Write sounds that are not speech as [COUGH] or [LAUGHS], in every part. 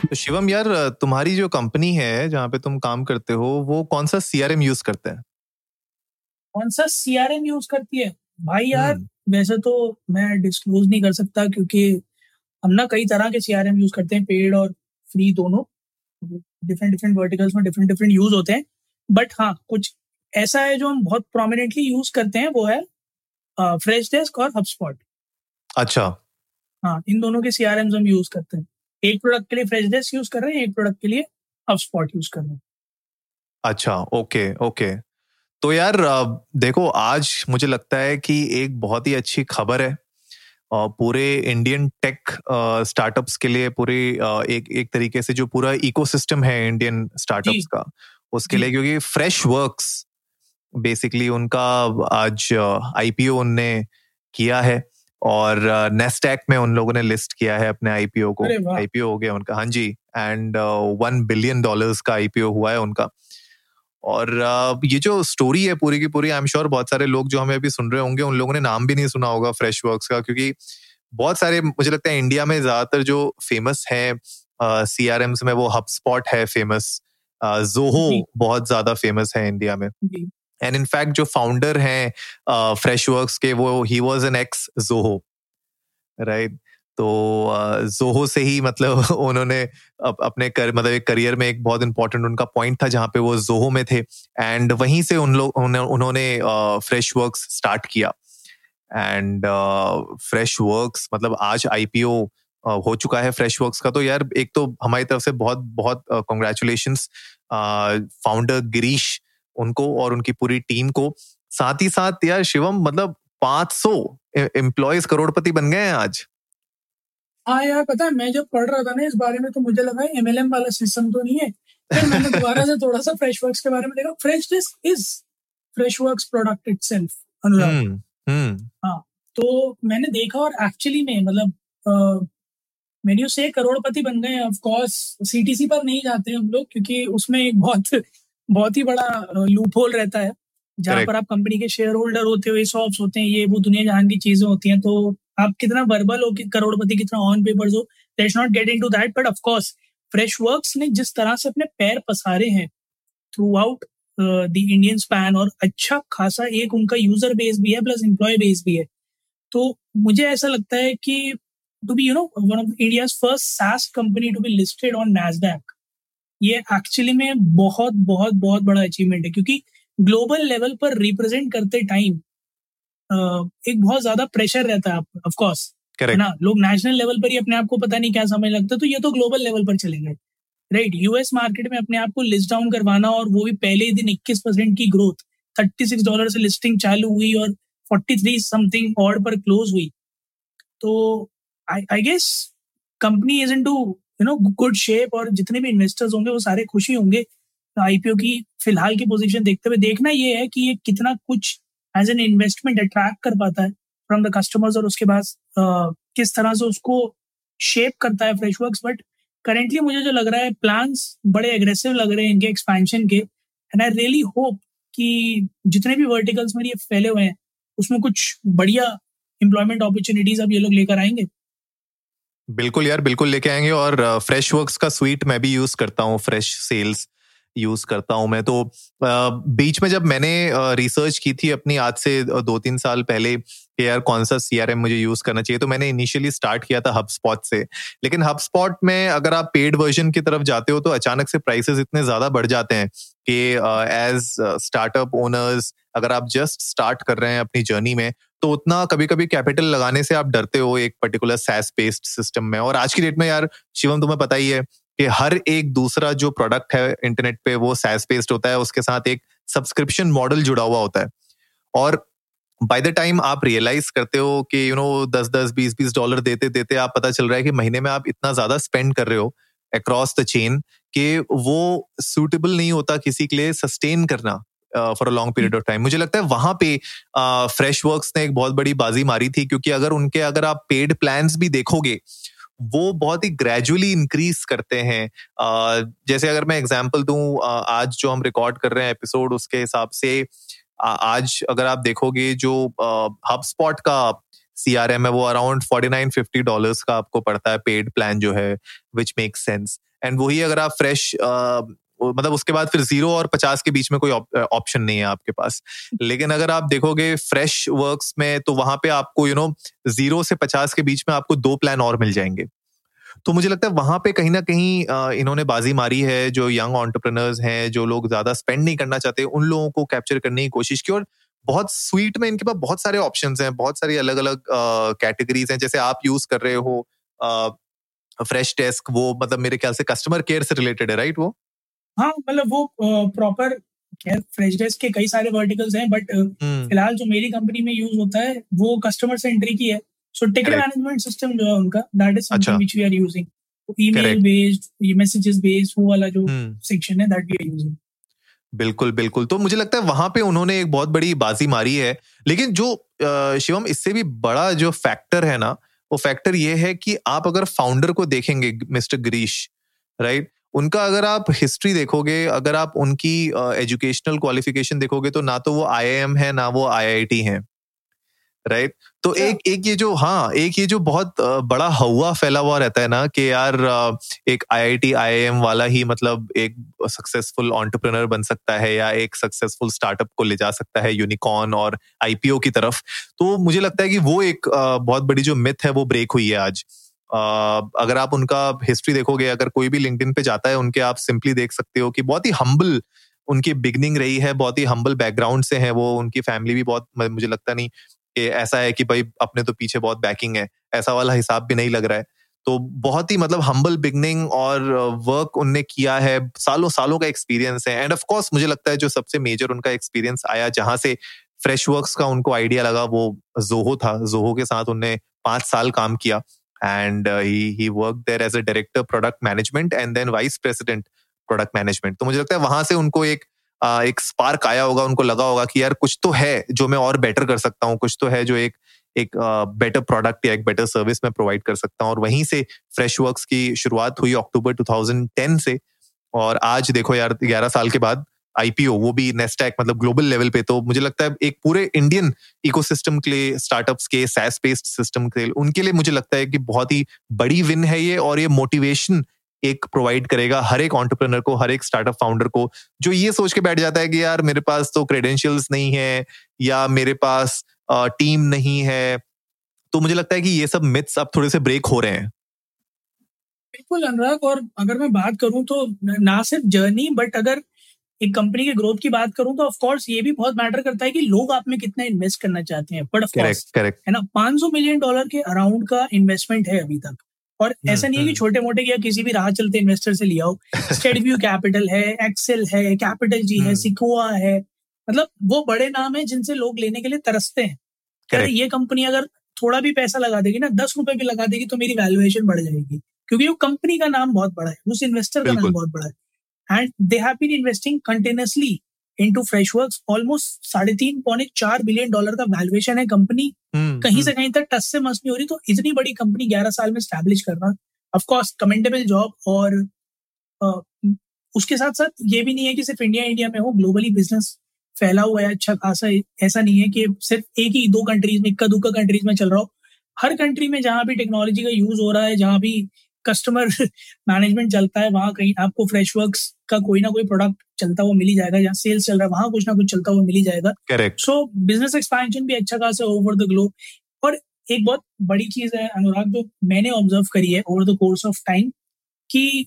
तो शिवम यार तुम्हारी जो कंपनी है जहाँ पे तुम काम करते हो वो कौन सा सीआरएम यूज़ करते हैं? कौन सा सीआरएम यूज़ करती है? भाई यार हम्म। वैसे तो मैं डिस्क्लोज नहीं कर सकता क्योंकि हम ना कई तरह के सीआरएम यूज़ करते हैं पेड और फ्री दोनों। डिफरेंट डिफरेंट वर्टिकल्स में डिफरेंट डिफरेंट यूज़ होते हैं। बट हाँ कुछ ऐसा है जो हम बहुत प्रोमिनेंटली यूज़ करते हैं वो है फ्रेश डेस्क और हबस्पॉट अच्छा। हाँ इन दोनों के सीआरएम हम यूज़ करते हैं। एक प्रोडक्ट के लिए फ्रेश डेस्क यूज़ कर रहे हैं एक प्रोडक्ट के लिए हबस्पॉट यूज़ कर रहे हैं। अच्छा ओके ओके तो यार देखो आज मुझे लगता है कि एक बहुत ही अच्छी खबर है पूरे इंडियन टेक स्टार्टअप्स के लिए पूरे एक एक तरीके से जो पूरा इकोसिस्टम है इंडियन स्टार्टअप्स का उसके लिए क्योंकि फ्रेश वर्क्स बेसिकली उनका आज आईपीओ उनने किया है। और नेस्टैक में उन लोगों ने लिस्ट किया है अपने आईपीओ को। आईपीओ हो गया उनका। हाँ जी एंड वन बिलियन डॉलर्स का आईपीओ हुआ है उनका। और अ, ये जो स्टोरी है पूरी की पूरी आई एम श्योर बहुत सारे लोग जो हमें अभी सुन रहे होंगे उन लोगों ने नाम भी नहीं सुना होगा फ्रेश वर्क का क्योंकि बहुत सारे मुझे लगता है इंडिया में ज़्यादातर जो फ़ेमस है सी आर में वो हबस्पॉट है फ़ेमस जोहो जी। बहुत ज़्यादा फ़ेमस है इंडिया में। एंड इनफैक्ट जो फाउंडर हैं फ्रेश वर्क्स के वो ही was an ex Zoho right तो जोहो से ही मतलब [LAUGHS] उन्होंने अपने कर, मतलब एक करियर में एक बहुत इंपॉर्टेंट उनका पॉइंट था जहाँ पे वो जोहो में थे। एंड वहीं से उन लोग उन्होंने- फ्रेश वर्क्स स्टार्ट किया। एंड फ्रेश वर्क्स मतलब आज आईपीओ हो चुका है फ्रेश वर्क का। तो यार एक तो हमारी तरफ़ से बहुत बहुत कॉन्ग्रेचुलेशन फाउंडर गिरीश उनको और उनकी पूरी टीम को। साथ ही साथ यार शिवम मतलब 500 सौ एम्प्लॉयज़ करोड़पति बन गए हैं आज। हाँ यार पता है मैं जब पढ़ रहा था ना इस बारे में तो मुझे लगा एमएलएम वाला सिस्टम तो नहीं है। फिर मैंने दोबारा से थोड़ा सा फ्रेश वर्क्स के बारे में देखा। Freshdesk is Freshworks product itself Anurag. Hmm hmm. तो मैंने देखा और एक्चुअली में मतलब मेन्यू से करोड़पति बन गए ऑफ़ कोर्स सीटीसी पर नहीं जाते हम लोग क्योंकि उसमें एक बहुत बहुत ही बड़ा लूप होल रहता है। जहाँ. पर आप कंपनी के शेयर होल्डर होते हो सॉप्स होते हैं ये वो दुनिया जहान की चीज़ें होती हैं तो आप कितना वर्बल हो कि करोड़पति कितना ऑन पेपर हो let's not get into that but of course Freshworks ने जिस तरह से अपने पैर पसारे हैं throughout the Indian span और अच्छा खासा एक उनका यूज़र बेस भी है प्लस एम्प्लॉय बेस भी है। तो मुझे ऐसा लगता है कि to be you know one of India first SaaS company to be listed on Nasdaq ये एक्चुअली में बहुत बहुत बहुत बड़ा अचीवमेंट है क्योंकि ग्लोबल लेवल पर रिप्रेजेंट करते टाइम एक बहुत ज़्यादा प्रेशर रहता है ऑफ़ कोर्स है ना? लोग नेशनल लेवल पर ही अपने आप को पता नहीं क्या समझ लगता तो ये तो ग्लोबल लेवल पर चले गए राइट यूएस मार्केट में अपने आप को लिस्ट डाउन करवाना और वो भी पहले ही दिन 21 परसेंट की ग्रोथ 36 डॉलर से लिस्टिंग चालू हुई और 43 समथिंग ऑर्ड पर क्लोज हुई। तो I I guess company is in to you know good shape और जितने भी इन्वेस्टर्स होंगे, वो सारे खुशी होंगे आईपीओ की। फ़िलहाल की पोजीशन देखते हुए देखना ये है कि ये कितना कुछ एज एन इन्वेस्टमेंट अट्रैक्ट कर पाता है फ्रॉम द कस्टमर्स और उसके बाद किस तरह से उसको शेप करता है फ्रेश वर्क्स बट करेंटली मुझे जो लग रहा है प्लान्स बड़े एग्रेसिव लग रहे हैं इनके एक्सपेंशन के। एंड आई रियली होप कि जितने भी वर्टिकल्स में ये फैले हुए हैं, उसमें कुछ बढ़िया एम्प्लॉयमेंट अपॉर्चुनिटीज़ अब ये लोग लेकर आएँगे। बिल्कुल यार, बिल्कुल लेके आएँगे और फ्रेश वर्क्स का स्वीट मैं भी यूज़ करता हूँ फ्रेश सेल्स यूज़ करता हूँ मैं। तो बीच में जब मैंने रिसर्च की थी अपनी आज से दो तीन साल पहले कि यार कौन सा सीआरएम मुझे यूज़ करना चाहिए तो मैंने इनिशियली स्टार्ट किया था हबस्पॉट से। लेकिन हबस्पॉट में अगर आप पेड वर्जन की तरफ़ जाते हो तो अचानक से प्राइसेस इतने ज़्यादा बढ़ जाते हैं कि एज स्टार्टअप ओनर्स अगर आप जस्ट स्टार्ट कर रहे हैं अपनी जर्नी में तो उतना कभी कभी कैपिटल लगाने से आप डरते हो एक पर्टिकुलर सैस बेस्ड सिस्टम में? और आज की डेट में यार, शिवम, तुम्हें पता ही है कि हर एक दूसरा जो प्रोडक्ट है इंटरनेट पे, वो सैस बेस्ड होता है, उसके साथ एक सब्सक्रिप्शन मॉडल जुड़ा हुआ होता है। और बाय द टाइम आप रियलाइज़ करते हो कि यू नो दस दस बीस बीस डॉलर देते देते आप पता चल रहा है कि महीने में आप इतना ज़्यादा स्पेंड कर रहे हो अक्रॉस द चेन कि वो सूटेबल नहीं होता किसी के लिए सस्टेन करना। For a long period of time मुझे लगता है वहाँ पे फ्रेश uh, वर्क्स ने एक बहुत बड़ी बाजी मारी थी क्योंकि अगर उनके अगर आप पेड प्लान्स भी देखोगे वो बहुत ही ग्रेजुअली इंक्रीज करते हैं। uh, जैसे अगर मैं एग्जांपल दूँ uh, आज जो हम रिकॉर्ड कर रहे हैं एपिसोड उसके हिसाब से आज अगर आप देखोगे जो हब स्पॉट का सी आर एम है वो around forty nine fifty dollar का आपको पड़ता है पेड प्लान जो है विच मेक सेंस एंड वही अगर आप फ्रेश मतलब उसके बाद फिर ज़ीरो और पचास के बीच में कोई ऑप्शन नहीं है आपके पास। लेकिन अगर आप देखोगे फ्रेश वर्क में तो वहाँ पे आपको यू नो ज़ीरो से पचास के बीच में आपको दो प्लान और मिल जाएँगे। तो मुझे लगता है वहाँ पे कहीं ना कहीं इन्होंने बाजी मारी है, जो यंग ऑन्टरप्रनर्स हैं, जो लोग ज़्यादा स्पेंड नहीं करना चाहते, उन लोगों को कैप्चर करने की कोशिश की और बहुत स्वीट में इनके पास बहुत सारे ऑप्शन हैं, बहुत सारी अलग अलग कैटेगरीज हैं। जैसे आप यूज़ कर रहे हो फ्रेश डेस्क वो मतलब मेरे ख्याल से कस्टमर केयर से रिलेटेड है राइट वो? हाँ मतलब वो प्रॉपर खैर फ्रेश डेस्क के कई सारे वर्टिकल्स हैं बट हम्म। फ़िलहाल जो मेरी कंपनी में यूज़ होता है वो कस्टमर सेंट्री की है। सो टिकट मैनेजमेंट सिस्टम जो है उनका that is something which we are using email based messages based वो वाला जो सेक्शन हम्म। है दैट वी आर यूजिंग बिल्कुल बिल्कुल। तो मुझे लगता है वहाँ पे उन्होंने एक बहुत बड़ी बाजी मारी है। लेकिन जो शिवम इससे भी बड़ा जो फैक्टर है ना वो फैक्टर ये है कि आप अगर फाउंडर को देखेंगे मिस्टर गिरीश राइट उनका अगर आप हिस्ट्री देखोगे अगर आप उनकी एजुकेशनल क्वालिफिकेशन देखोगे तो ना तो वो आई है ना वो आईआईटी है। राइट तो अच्छा। एक एक ये जो हाँ एक ये जो बहुत बड़ा हवा फैला हुआ रहता है ना कि यार एक आईआईटी आईआईएम वाला ही मतलब एक सक्सेसफुल ऑन्टरप्रिनर बन सकता है या एक सक्सेसफुल स्टार्टअप को ले जा सकता है यूनिकॉर्न और आईपीओ की तरफ़। तो मुझे लगता है कि वो एक बहुत बड़ी जो मिथ है वो ब्रेक हुई है आज। अगर आप उनका हिस्ट्री देखोगे, अगर कोई भी लिंक्डइन पे जाता है, उनके आप सिंपली देख सकते हो कि बहुत ही हम्बल उनकी बिगनिंग रही है, बहुत ही हम्बल बैकग्राउंड से है वो, उनकी फैमिली भी बहुत मुझे लगता नहीं कि ऐसा है कि भाई अपने तो पीछे बहुत बैकिंग है, ऐसा वाला हिसाब भी नहीं लग रहा है। तो बहुत ही मतलब हम्बल बिगनिंग और वर्क उनने किया है, सालों सालों का एक्सपीरियंस है। एंड ऑफ़ कोर्स मुझे लगता है जो सबसे मेजर उनका एक्सपीरियंस आया, जहाँ से फ्रेश वर्क्स का उनको आइडिया लगा, वो जोहो था। जोहो के साथ उनने पाँच साल काम किया। And he he work there as a director product management and then vice president product management तो मुझे लगता है वहाँ से उनको एक एक स्पार्क आया होगा, उनको लगा होगा कि यार कुछ तो है जो मैं और बेटर कर सकता हूँ, कुछ तो है जो एक एक बेटर प्रोडक्ट या एक बेटर सर्विस मैं प्रोवाइड कर सकता हूँ। और वहीं से फ्रेश वर्क्स की शुरुआत हुई अक्टूबर 2010 से। और आज देखो यार, ग्यारह साल के बाद आईपीओ वो भी नेस्टैक मतलब ग्लोबल लेवल पे तो मुझे लगता है एक पूरे इंडियन इकोसिस्टम के लिए स्टार्टअप्स के सैस बेस्ड सिस्टम के लिए, उनके लिए मुझे लगता है कि बहुत ही बड़ी विन है ये, और ये मोटिवेशन एक प्रोवाइड करेगा हर एक ऑन्टरप्रनर को, हर एक स्टार्टअप फाउंडर को, जो ये सोच के बैठ जाता है कि यार, मेरे पास तो क्रेडेंशियल्स नहीं है, या मेरे पास टीम नहीं है तो मुझे लगता है कि ये सब मिथ्स अब थोड़े से ब्रेक हो रहे हैं। बिल्कुल, अनुराग, और अगर मैं बात करूँ तो ना सिर्फ़ जर्नी बट अगर एक कंपनी के ग्रोथ की बात करूँ तो ऑफ़ कोर्स ये भी बहुत मैटर करता है कि लोग आप में कितना इन्वेस्ट करना चाहते हैं। बट ऑफ़ कोर्स करेक्ट है ना 500 मिलियन डॉलर के अराउंड का इन्वेस्टमेंट है अभी तक। और हम्म, ऐसा नहीं है कि हम्म। छोटे मोटे या किसी भी राह चलते इन्वेस्टर से लिया हो। [LAUGHS] स्टेडव्यू कैपिटल है एक्सेल है कैपिटल जी है सिकोआ हम्म। है। मतलब वो बड़े नाम है जिनसे लोग लेने के लिए तरसते हैं। अरे ये कंपनी अगर थोड़ा भी पैसा लगा देगी ना दस रुपए भी लगा देगी तो मेरी वैल्यूएशन बढ़ जाएगी। क्योंकि वो कंपनी का नाम बहुत बड़ा है उस इन्वेस्टर का नाम बहुत बड़ा है। And they have been investing continuously into Freshworks almost साढ़े तीन पौने चार बिलियन डॉलर का वैल्यूएशन है कंपनी हम्म, कहीं से हम्म। कहीं तक टच से मस नहीं हो रही तो इतनी बड़ी कंपनी ग्यारह साल में स्टैब्लिश करना। ऑफकोर्स कमेंडेबल जॉब और उसके साथ साथ ये भी नहीं है कि सिर्फ़ इंडिया इंडिया में हो ग्लोबली बिज़नेस फैला हुआ है अच्छा खासा ऐसा नहीं है कि सिर्फ़ एक ही दो कंट्रीज़ में इक्का दुक्का कंट्रीज़ में चल रहा हो। हर कंट्री में जहाँ भी टेक्नोलॉजी का यूज़ हो रहा है जहाँ भी कस्टमर मैनेजमेंट [LAUGHS] चलता है वहाँ कहीं आपको फ्रेश वर्क का कोई ना कोई प्रोडक्ट चलता हुआ मिल ही जाएगा जहाँ सेल्स चल रहा है वहाँ कुछ ना कुछ चलता हुआ मिल ही जाएगा। करेक्ट सो बिज़नेस एक्सपेंशन भी अच्छा खासा ओवर द ग्लोब और एक बहुत बड़ी चीज़ है अनुराग जो मैंने ऑब्ज़र्व करी है over the course of time कि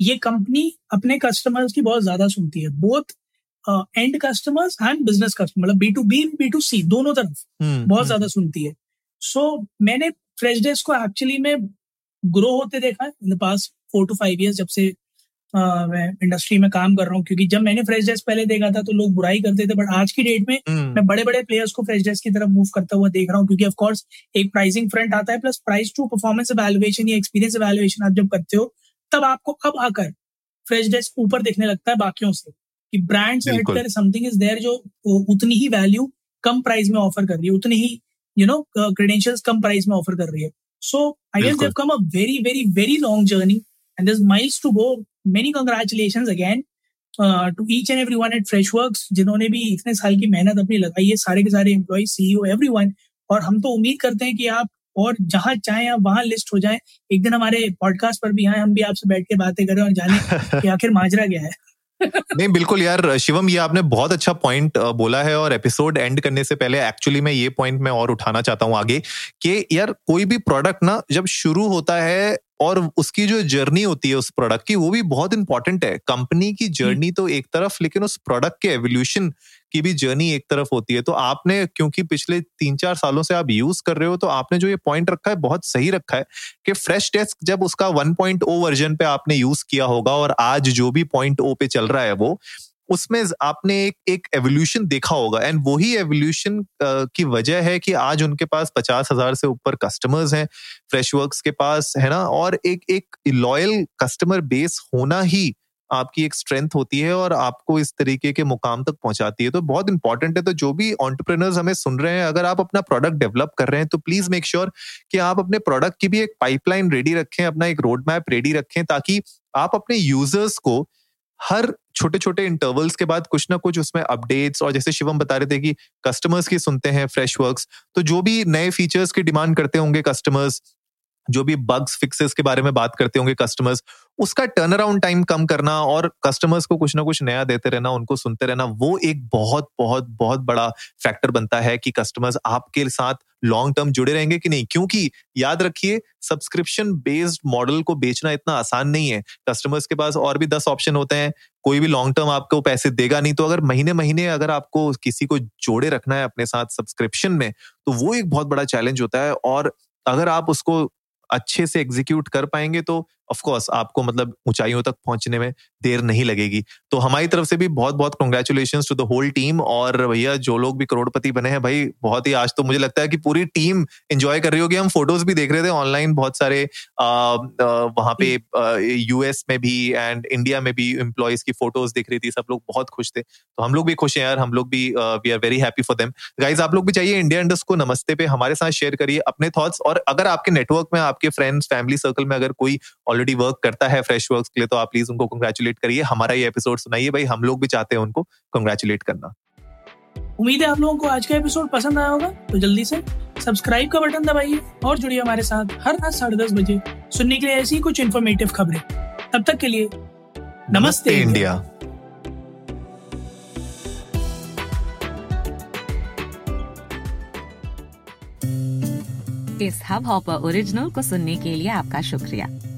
ये कंपनी अपने कस्टमर्स की बहुत ज़्यादा सुनती है। Both and customers and business customer मतलब B to B B to C दोनों तरफ़ hmm, बहुत hmm. ज़्यादा सुनती है। सो so, मैंने फ्रेश डेस्क को एक्चुअली में ग्रो होते देखा है in the past four to five years जब से मैं इंडस्ट्री में काम कर रहा हूँ क्योंकि जब मैंने फ्रेश डेस्क पहले देखा था तो लोग बुराई करते थे बट आज की डेट में hmm. मैं बड़े बड़े प्लेयर्स को फ्रेश डेस्क की तरफ़ मूव करता हुआ देख रहा हूँ क्योंकि ऑफकोर्स एक प्राइसिंग फ्रंट आता है plus price to performance evaluation या एक्सपीरियंस एवेल्युएशन आप जब करते हो तब आपको अब आकर फ्रेश डेस्क ऊपर देखने लगता है बाकियों से कि ब्रांड से हटकर समथिंग इज़ देयर जो उतनी ही वैल्यू कम प्राइस में ऑफ़र कर रही है उतनी ही यू नो क्रेडेंशियल्स कम प्राइस में ऑफ़र कर रही है। So I guess come a very very very long journey and this miles to go many congratulation again to each and every one at Freshworks जिन्होंने भी इतने साल की मेहनत अपनी लगाई है सारे के सारे एम्प्लॉय सीईओ एवरी वन और हम तो उम्मीद करते हैं कि आप और जहाँ चाहे आप वहाँ लिस्ट हो जाए। एक दिन हमारे पॉडकास्ट पर भी आए हम भी आपसे बैठ के बातें करें और जाने [LAUGHS] कि आखिर माजरा क्या है। नहीं बिल्कुल यार शिवम ये आपने बहुत अच्छा पॉइंट बोला है और एपिसोड एंड करने से पहले एक्चुअली मैं ये पॉइंट मैं और उठाना चाहता हूँ आगे कि यार कोई भी प्रोडक्ट ना जब शुरू होता है और उसकी जो जर्नी होती है उस प्रोडक्ट की वो भी बहुत इंपॉर्टेंट है। कंपनी की जर्नी तो एक तरफ़ लेकिन उस प्रोडक्ट के एवोल्यूशन की भी जर्नी एक तरफ़ होती है। तो आपने क्योंकि पिछले तीन चार सालों से आप यूज़ कर रहे हो तो आपने जो ये पॉइंट रखा है बहुत सही रखा है कि फ्रेश टेस्ट जब उसका 1.0 वर्जन पे आपने यूज़ किया होगा और आज जो भी पॉइंट ओ पे चल रहा है वो उसमें आपने एक एक एवोल्यूशन देखा होगा एंड वही एवोल्यूशन की वजह है कि आज उनके पास पचास हज़ार से ऊपर कस्टमर्स हैं फ्रेश वर्क्स के पास, है ना? और एक एक लॉयल कस्टमर बेस होना ही आपकी एक स्ट्रेंथ होती है और आपको इस तरीके के मुकाम तक पहुंचाती है। तो बहुत इंपॉर्टेंट है। तो जो भी ऑन्टरप्रेनर्स हमें सुन रहे हैं, अगर आप अपना प्रोडक्ट डेवलप कर रहे हैं तो प्लीज़ मेक श्योर कि आप अपने प्रोडक्ट की भी एक पाइपलाइन रेडी रखें, अपना एक रोड मैप रेडी रखें, ताकि आप अपने यूज़र्स को हर छोटे छोटे इंटरवल्स के बाद कुछ ना कुछ उसमें अपडेट्स और जैसे शिवम बता रहे थे कि कस्टमर्स की सुनते हैं फ्रेश वर्क तो जो भी नए फीचर्स की डिमांड करते होंगे कस्टमर्स जो भी बग्स फिक्सेस के बारे में बात करते होंगे कस्टमर्स उसका टर्न अराउंड टाइम कम करना और कस्टमर्स को कुछ ना कुछ नया देते रहना, उनको सुनते रहना, वो एक बहुत बहुत बहुत बड़ा फैक्टर बनता है कि कस्टमर्स आपके साथ लॉन्ग टर्म जुड़े रहेंगे कि नहीं। क्योंकि याद रखिए सब्सक्रिप्शन बेस्ड मॉडल को बेचना इतना आसान नहीं है। कस्टमर्स के पास और भी दस ऑप्शन होते हैं, कोई भी लॉन्ग टर्म आपको पैसे देगा नहीं तो अगर महीने महीने अगर आपको किसी को जोड़े रखना है अपने साथ सब्सक्रिप्शन में तो वो एक बहुत बड़ा चैलेंज होता है। और अगर आप उसको अच्छे से एग्जीक्यूट कर पाएँगे तो ऑफ़ कोर्स आपको मतलब ऊंचाइयों तक पहुँचने में देर नहीं लगेगी। तो हमारी तरफ़ से भी बहुत बहुत congratulation to the whole team और भैया, जो लोग भी करोड़पति बने हैं, भाई, बहुत ही आज तो मुझे लगता है कि पूरी टीम एंजॉय कर रही होगी। हम फ़ोटोज़ भी देख रहे थे ऑनलाइन बहुत सारे वहाँ पे यूएस में भी एंड इंडिया में भी एम्प्लॉयज़ की फ़ोटोज़ दिख रही थी, सब लोग बहुत खुश थे। तो हम लोग भी खुश हैं यार, हम लोग भी we are very happy for them guys आप लोग भी चाहिए इंडिया इंडस्ट को नमस्ते पे, हमारे साथ शेयर करिए अपने थॉट्स और अगर आपके नेटवर्क में, आपके फ्रेंड्स फैमिली सर्कल में अगर कोई ऑलरेडी वर्क करता है फ्रेश वर्क के लिए तो आप प्लीज़ उनको कंग्रेचुलेट करिए। हमारा ये एपिसोड सुनाइए भाई। हम लोग भी चाहते हैं उनको कंग्रेचुलेट करना। उम्मीद है आप लोगों को आज का एपिसोड पसंद आया होगा। तो जल्दी से सब्सक्राइब का बटन दबाइए और जुड़िए हमारे साथ हर रात साढ़े दस बजे सुनने के लिए ऐसी कुछ इन्फॉर्मेटिव खबरें। तब तक के लिए नमस्ते इंडिया। इस हब हॉपर ओरिजिनल को सुनने के लिए आपका शुक्रिया।